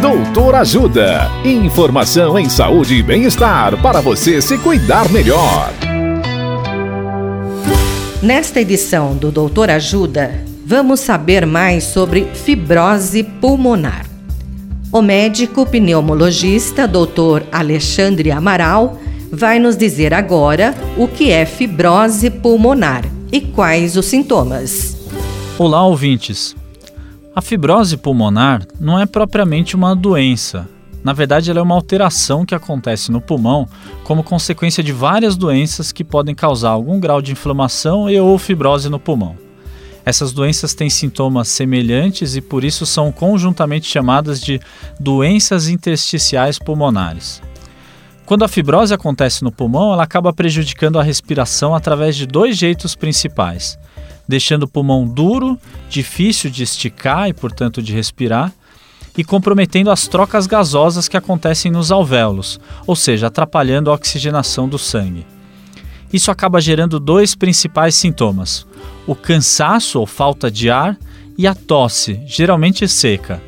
Doutor Ajuda. Informação em saúde e bem-estar para você se cuidar melhor. Nesta edição do Doutor Ajuda, vamos saber mais sobre fibrose pulmonar. O médico pneumologista Dr. Alexandre Amaral vai nos dizer agora o que é fibrose pulmonar e quais os sintomas. Olá, ouvintes. A fibrose pulmonar não é propriamente uma doença. Na verdade, ela é uma alteração que acontece no pulmão como consequência de várias doenças que podem causar algum grau de inflamação e ou fibrose no pulmão. Essas doenças têm sintomas semelhantes e por isso são conjuntamente chamadas de doenças intersticiais pulmonares. Quando a fibrose acontece no pulmão, ela acaba prejudicando a respiração através de dois jeitos principais: deixando o pulmão duro, difícil de esticar e, portanto, de respirar, e comprometendo as trocas gasosas que acontecem nos alvéolos, ou seja, atrapalhando a oxigenação do sangue. Isso acaba gerando dois principais sintomas: o cansaço ou falta de ar e a tosse, geralmente seca.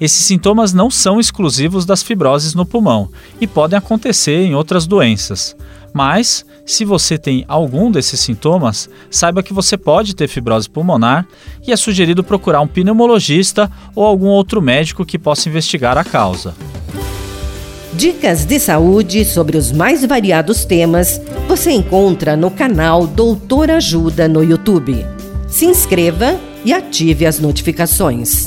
Esses sintomas não são exclusivos das fibroses no pulmão e podem acontecer em outras doenças. Mas, se você tem algum desses sintomas, saiba que você pode ter fibrose pulmonar e é sugerido procurar um pneumologista ou algum outro médico que possa investigar a causa. Dicas de saúde sobre os mais variados temas você encontra no canal Doutor Ajuda no YouTube. Se inscreva e ative as notificações.